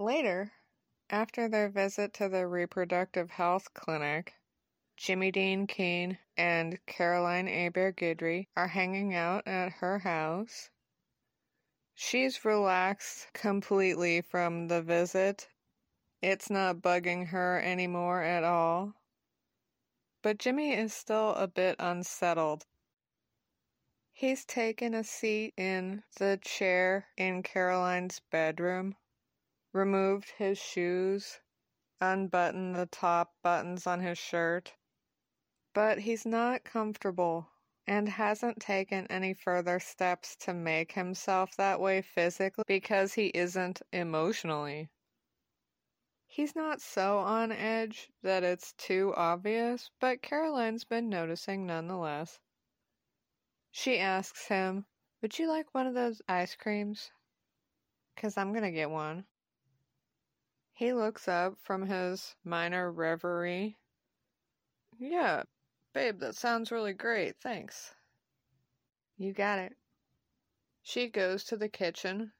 Later, after their visit to the reproductive health clinic, Jimmy Dean Keene and Caroline Hebert Guidry are hanging out at her house. She's relaxed completely from the visit. It's not bugging her anymore at all. But Jimmy is still a bit unsettled. He's taken a seat in the chair in Caroline's bedroom, removed his shoes, unbuttoned the top buttons on his shirt. But he's not comfortable and hasn't taken any further steps to make himself that way physically because he isn't emotionally. He's not so on edge that it's too obvious, but Caroline's been noticing nonetheless. She asks him, Would you like one of those ice creams? Because I'm going to get one. He looks up from his minor reverie. Yeah, Babe, that sounds really great. Thanks. You got it. She goes to the kitchen,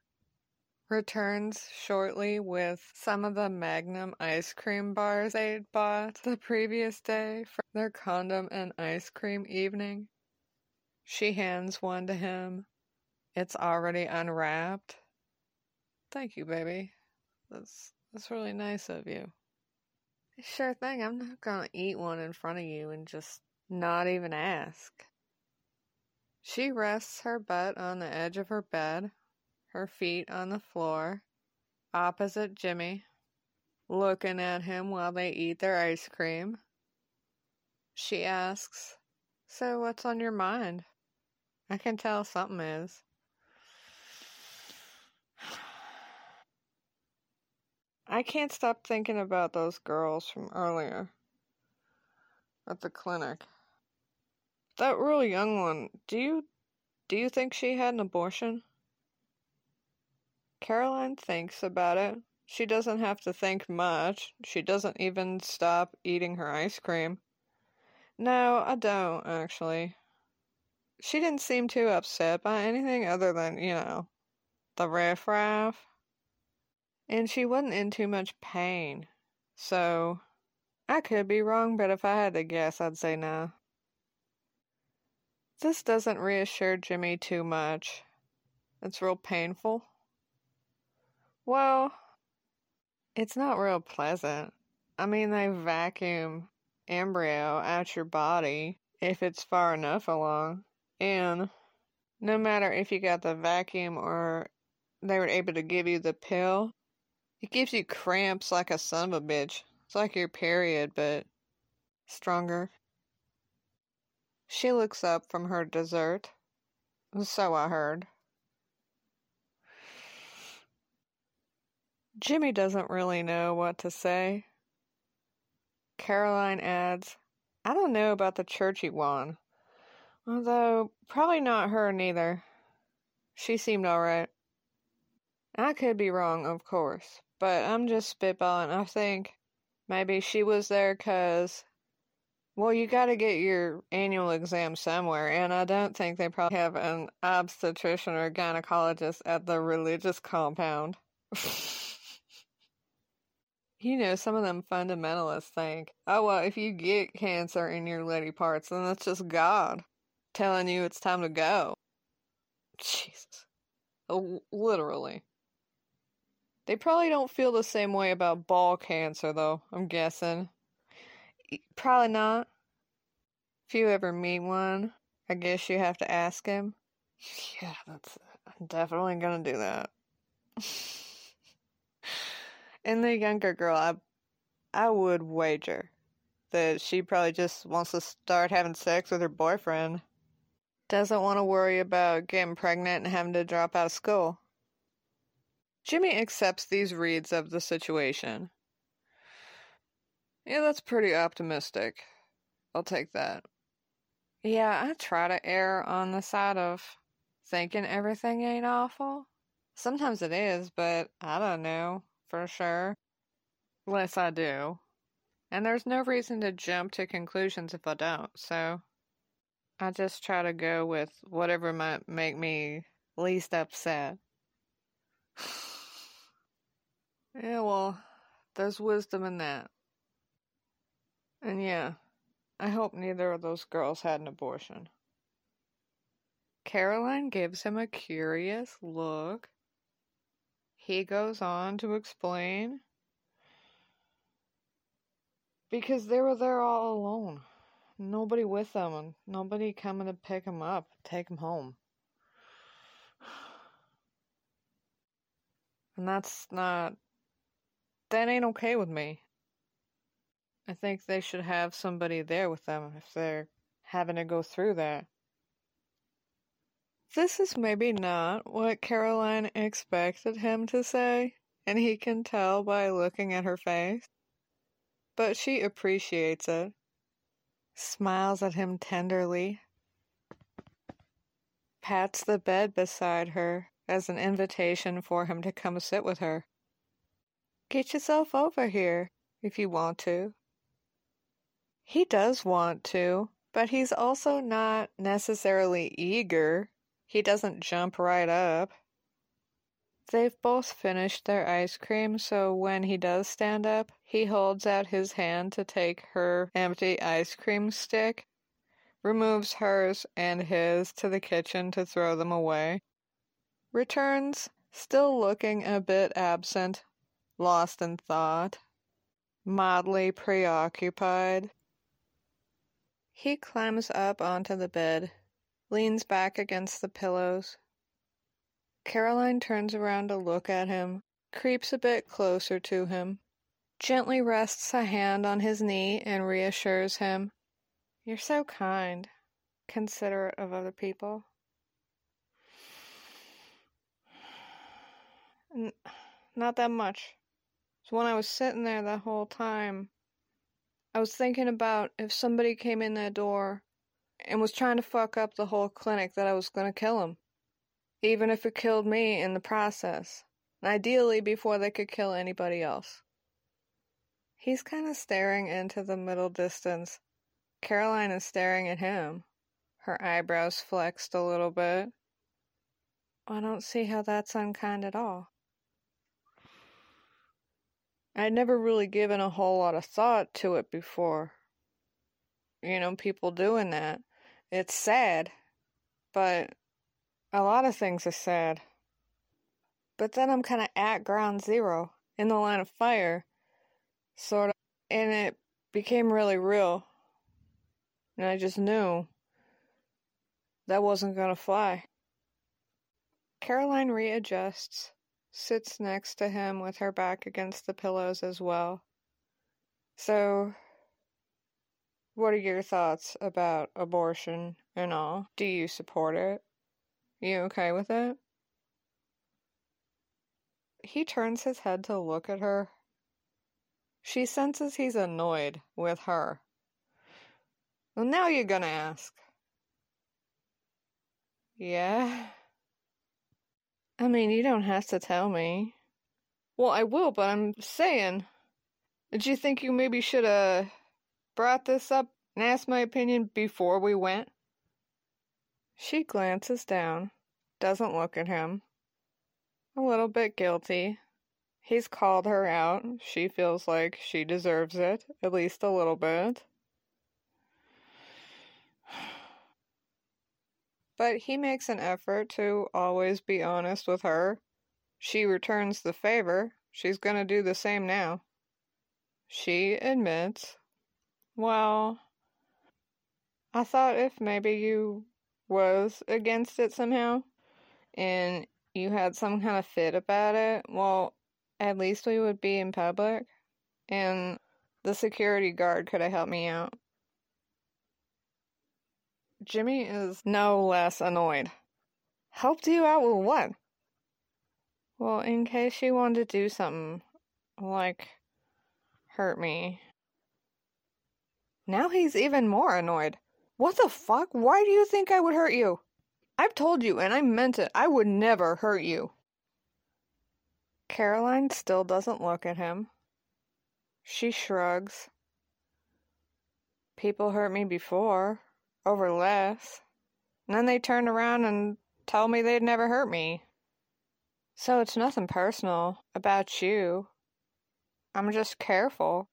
returns shortly with some of the Magnum ice cream bars they'd bought the previous day for their condom and ice cream evening. She hands one to him. It's already unwrapped. Thank you, baby. That's that's really nice of you. Sure thing. I'm not gonna eat one in front of you and just not even ask. She rests her butt on the edge of her bed, her feet on the floor, opposite Jimmy, looking at him while they eat their ice cream. She asks, So what's on your mind? I can tell something is. I can't stop thinking about those girls from earlier at the clinic. That real young one, do you do you think she had an abortion? Caroline thinks about it. She doesn't have to think much. She doesn't even stop eating her ice cream. No, I don't, actually. She didn't seem too upset by anything other than, you know, the riffraff and she wasn't in too much pain. So, I could be wrong, but if I had to guess, I'd say no. This doesn't reassure Jimmy too much. It's real painful. Well, it's not real pleasant. I mean, they vacuum embryo out your body if it's far enough along. And no matter if you got the vacuum or they were able to give you the pill, it gives you cramps like a son of a bitch. It's like your period, but stronger. She looks up from her dessert. So I heard. Jimmy doesn't really know what to say. Caroline adds, I don't know about the churchy one. Although, probably not her neither. She seemed alright. I could be wrong, of course, but I'm just spitballing. I think maybe she was there because, well, you got to get your annual exam somewhere, and I don't think they probably have an obstetrician or gynecologist at the religious compound. you know, some of them fundamentalists think, oh, well, if you get cancer in your lady parts, then that's just God telling you it's time to go. Jesus. Oh, literally. They probably don't feel the same way about ball cancer, though, I'm guessing. Probably not. If you ever meet one, I guess you have to ask him. Yeah, that's. I'm definitely gonna do that. and the younger girl, I, I would wager that she probably just wants to start having sex with her boyfriend. Doesn't want to worry about getting pregnant and having to drop out of school. Jimmy accepts these reads of the situation. Yeah, that's pretty optimistic. I'll take that. Yeah, I try to err on the side of thinking everything ain't awful. Sometimes it is, but I don't know for sure. Unless I do. And there's no reason to jump to conclusions if I don't, so I just try to go with whatever might make me least upset. Yeah, well, there's wisdom in that. And yeah, I hope neither of those girls had an abortion. Caroline gives him a curious look. He goes on to explain. Because they were there all alone. Nobody with them, and nobody coming to pick them up, take them home. And that's not. That ain't okay with me. I think they should have somebody there with them if they're having to go through that. This is maybe not what Caroline expected him to say, and he can tell by looking at her face. But she appreciates it, smiles at him tenderly, pats the bed beside her as an invitation for him to come sit with her. Get yourself over here if you want to. He does want to, but he's also not necessarily eager. He doesn't jump right up. They've both finished their ice cream, so when he does stand up, he holds out his hand to take her empty ice cream stick, removes hers and his to the kitchen to throw them away, returns, still looking a bit absent, lost in thought, mildly preoccupied. He climbs up onto the bed, leans back against the pillows. Caroline turns around to look at him, creeps a bit closer to him, gently rests a hand on his knee and reassures him. You're so kind, considerate of other people. N- not that much. So when I was sitting there the whole time, I was thinking about if somebody came in that door and was trying to fuck up the whole clinic that I was going to kill him. Even if it killed me in the process. Ideally before they could kill anybody else. He's kind of staring into the middle distance. Caroline is staring at him. Her eyebrows flexed a little bit. I don't see how that's unkind at all. I'd never really given a whole lot of thought to it before. You know, people doing that. It's sad, but a lot of things are sad. But then I'm kind of at ground zero in the line of fire, sort of, and it became really real. And I just knew that wasn't going to fly. Caroline readjusts sits next to him with her back against the pillows as well. So, what are your thoughts about abortion and all? Do you support it? You okay with it? He turns his head to look at her. She senses he's annoyed with her. Well, now you're gonna ask. Yeah? I mean, you don't have to tell me. Well, I will, but I'm saying. Did you think you maybe should have brought this up and asked my opinion before we went? She glances down, doesn't look at him. A little bit guilty. He's called her out. She feels like she deserves it, at least a little bit. But he makes an effort to always be honest with her. She returns the favor. She's going to do the same now. She admits, Well, I thought if maybe you was against it somehow and you had some kind of fit about it, well, at least we would be in public and the security guard could have helped me out. Jimmy is no less annoyed. Helped you out with what? Well, in case she wanted to do something, like hurt me. Now he's even more annoyed. What the fuck? Why do you think I would hurt you? I've told you, and I meant it. I would never hurt you. Caroline still doesn't look at him. She shrugs. People hurt me before over less. And then they turned around and told me they'd never hurt me. So it's nothing personal about you. I'm just careful.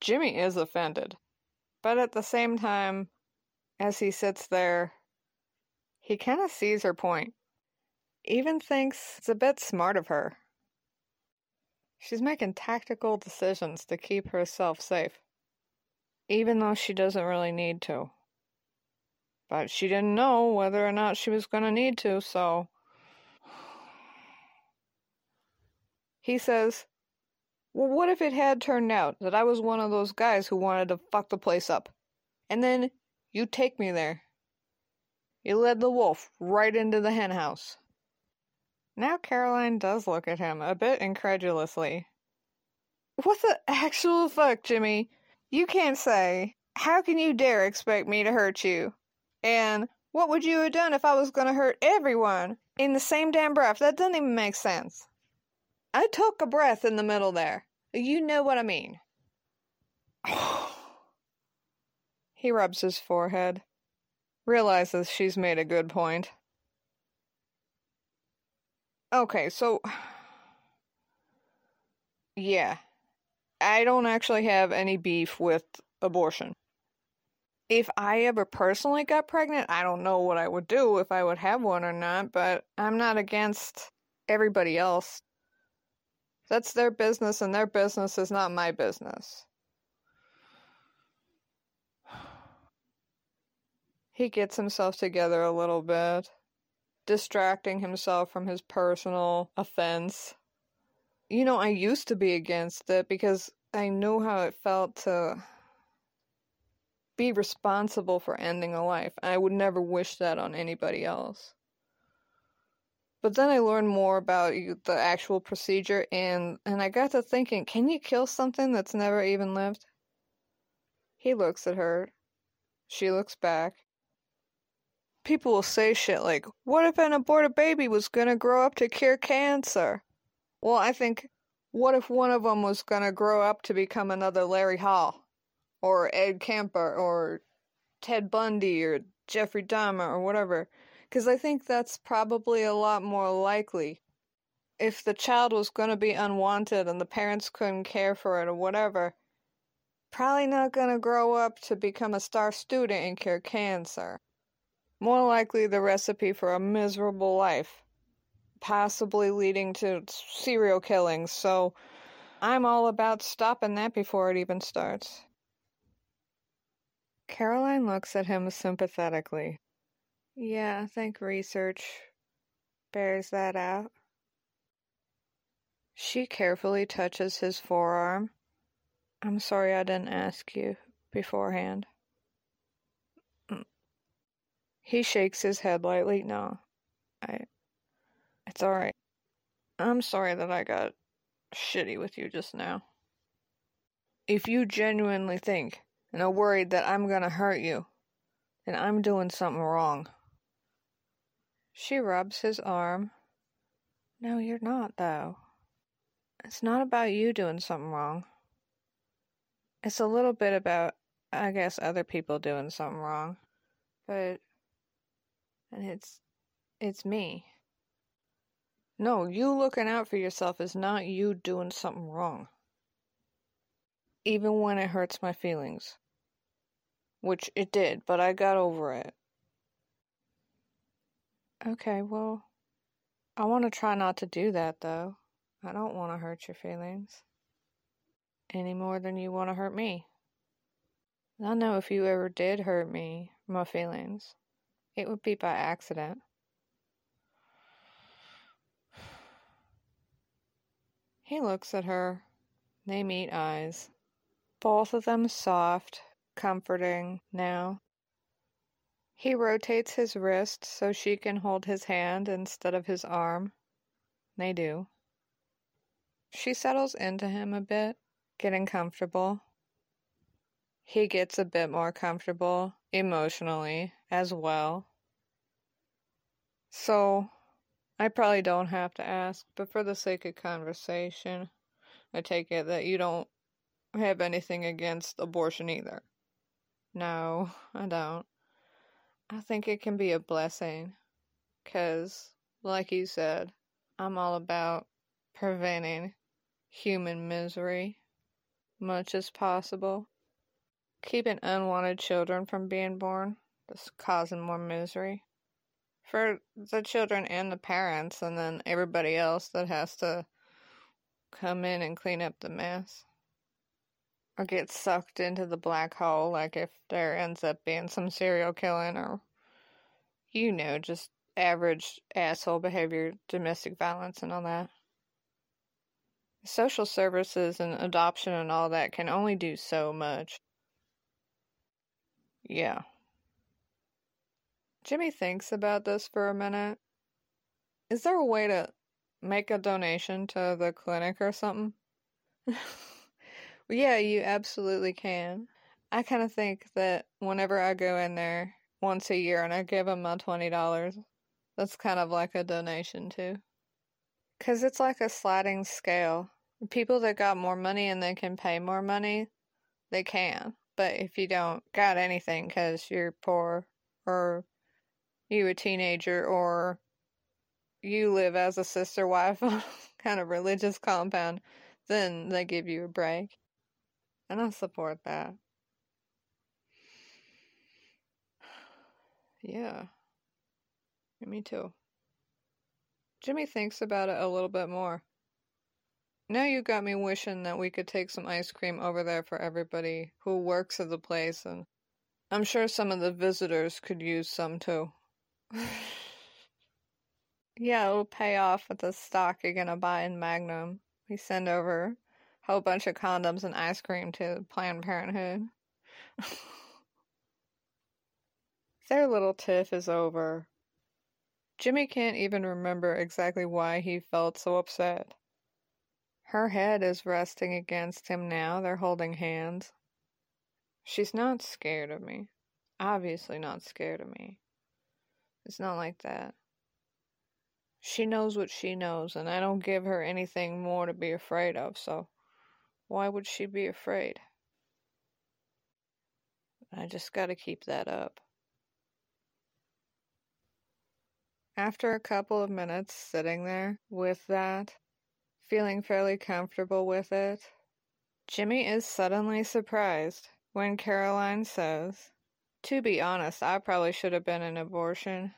Jimmy is offended, but at the same time, as he sits there, he kind of sees her point. Even thinks it's a bit smart of her. She's making tactical decisions to keep herself safe, even though she doesn't really need to. But she didn't know whether or not she was going to need to, so. He says, Well, what if it had turned out that I was one of those guys who wanted to fuck the place up? And then you take me there. You led the wolf right into the henhouse. Now Caroline does look at him a bit incredulously. What the actual fuck, Jimmy? You can't say. How can you dare expect me to hurt you? And what would you have done if I was gonna hurt everyone in the same damn breath? That doesn't even make sense. I took a breath in the middle there. You know what I mean. he rubs his forehead, realizes she's made a good point. Okay, so. Yeah. I don't actually have any beef with abortion. If I ever personally got pregnant, I don't know what I would do if I would have one or not, but I'm not against everybody else. That's their business, and their business is not my business. He gets himself together a little bit distracting himself from his personal offense. You know, I used to be against it because I know how it felt to be responsible for ending a life. I would never wish that on anybody else. But then I learned more about the actual procedure and and I got to thinking, can you kill something that's never even lived? He looks at her. She looks back people will say shit like, what if an aborted baby was gonna grow up to cure cancer? Well, I think, what if one of them was gonna grow up to become another Larry Hall? Or Ed Kemper? Or Ted Bundy? Or Jeffrey Dahmer? Or whatever? Because I think that's probably a lot more likely. If the child was gonna be unwanted and the parents couldn't care for it or whatever, probably not gonna grow up to become a star student and cure cancer more likely the recipe for a miserable life, possibly leading to serial killings, so I'm all about stopping that before it even starts. Caroline looks at him sympathetically. Yeah, I think research bears that out. She carefully touches his forearm. I'm sorry I didn't ask you beforehand. Mm. He shakes his head lightly. No, I. It's alright. I'm sorry that I got shitty with you just now. If you genuinely think and are worried that I'm gonna hurt you, then I'm doing something wrong. She rubs his arm. No, you're not, though. It's not about you doing something wrong. It's a little bit about, I guess, other people doing something wrong. But and it's it's me. No, you looking out for yourself is not you doing something wrong. Even when it hurts my feelings. Which it did, but I got over it. Okay, well, I want to try not to do that, though. I don't want to hurt your feelings. Any more than you want to hurt me. I know if you ever did hurt me, my feelings, it would be by accident. He looks at her. They meet eyes. Both of them soft, comforting now. He rotates his wrist so she can hold his hand instead of his arm. They do. She settles into him a bit, getting comfortable. He gets a bit more comfortable emotionally as well. So, I probably don't have to ask, but for the sake of conversation, I take it that you don't have anything against abortion either. No, I don't. I think it can be a blessing. Because, like you said, I'm all about preventing human misery much as possible. Keeping unwanted children from being born, just causing more misery for the children and the parents, and then everybody else that has to come in and clean up the mess. Or get sucked into the black hole, like if there ends up being some serial killing or, you know, just average asshole behavior, domestic violence, and all that. Social services and adoption and all that can only do so much. Yeah. Jimmy thinks about this for a minute. Is there a way to make a donation to the clinic or something? yeah, you absolutely can. I kind of think that whenever I go in there once a year and I give them my $20, that's kind of like a donation too. Because it's like a sliding scale. People that got more money and they can pay more money, they can. But if you don't got anything because you're poor or you a teenager or you live as a sister wife on kind of religious compound, then they give you a break. And I support that. Yeah. Me too. Jimmy thinks about it a little bit more. Now you got me wishing that we could take some ice cream over there for everybody who works at the place, and I'm sure some of the visitors could use some too. Yeah, it'll pay off with the stock you're gonna buy in Magnum. We send over a whole bunch of condoms and ice cream to Planned Parenthood. Their little tiff is over. Jimmy can't even remember exactly why he felt so upset. Her head is resting against him now. They're holding hands. She's not scared of me. Obviously, not scared of me. It's not like that. She knows what she knows, and I don't give her anything more to be afraid of, so why would she be afraid? I just gotta keep that up. After a couple of minutes sitting there with that, feeling fairly comfortable with it. Jimmy is suddenly surprised when Caroline says, To be honest, I probably should have been an abortion.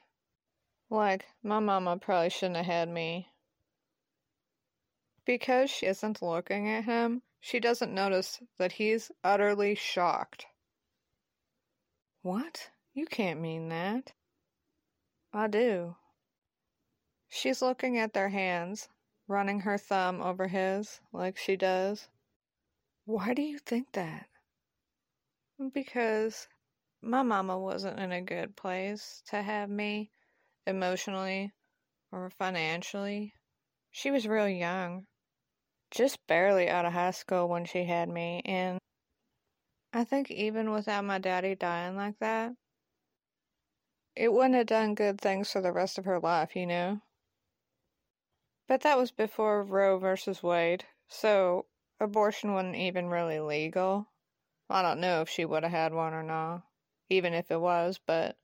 Like, my mama probably shouldn't have had me. Because she isn't looking at him, she doesn't notice that he's utterly shocked. What? You can't mean that. I do. She's looking at their hands, running her thumb over his like she does. Why do you think that? Because my mama wasn't in a good place to have me emotionally or financially. She was real young, just barely out of high school when she had me, and I think even without my daddy dying like that, it wouldn't have done good things for the rest of her life, you know? But that was before Roe versus Wade, so abortion wasn't even really legal. I don't know if she would have had one or not, even if it was, but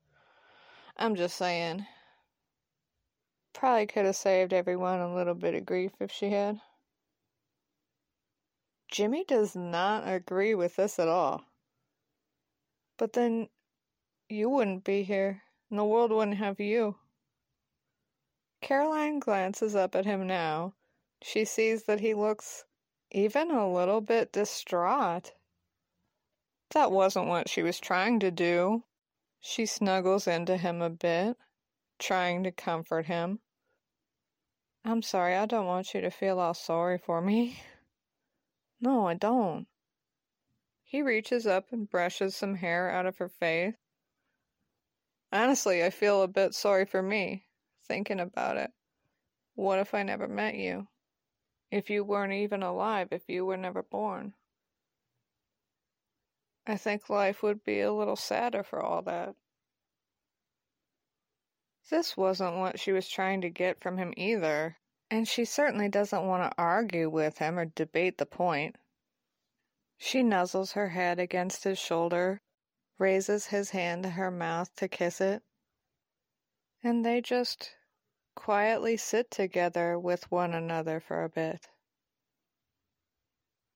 I'm just saying. Probably could have saved everyone a little bit of grief if she had. Jimmy does not agree with this at all. But then you wouldn't be here, and the world wouldn't have you. Caroline glances up at him now. She sees that he looks even a little bit distraught. That wasn't what she was trying to do. She snuggles into him a bit, trying to comfort him. I'm sorry, I don't want you to feel all sorry for me. No, I don't. He reaches up and brushes some hair out of her face. Honestly, I feel a bit sorry for me thinking about it. What if I never met you? If you weren't even alive, if you were never born? I think life would be a little sadder for all that. This wasn't what she was trying to get from him either, and she certainly doesn't want to argue with him or debate the point. She nuzzles her head against his shoulder, raises his hand to her mouth to kiss it, and they just quietly sit together with one another for a bit.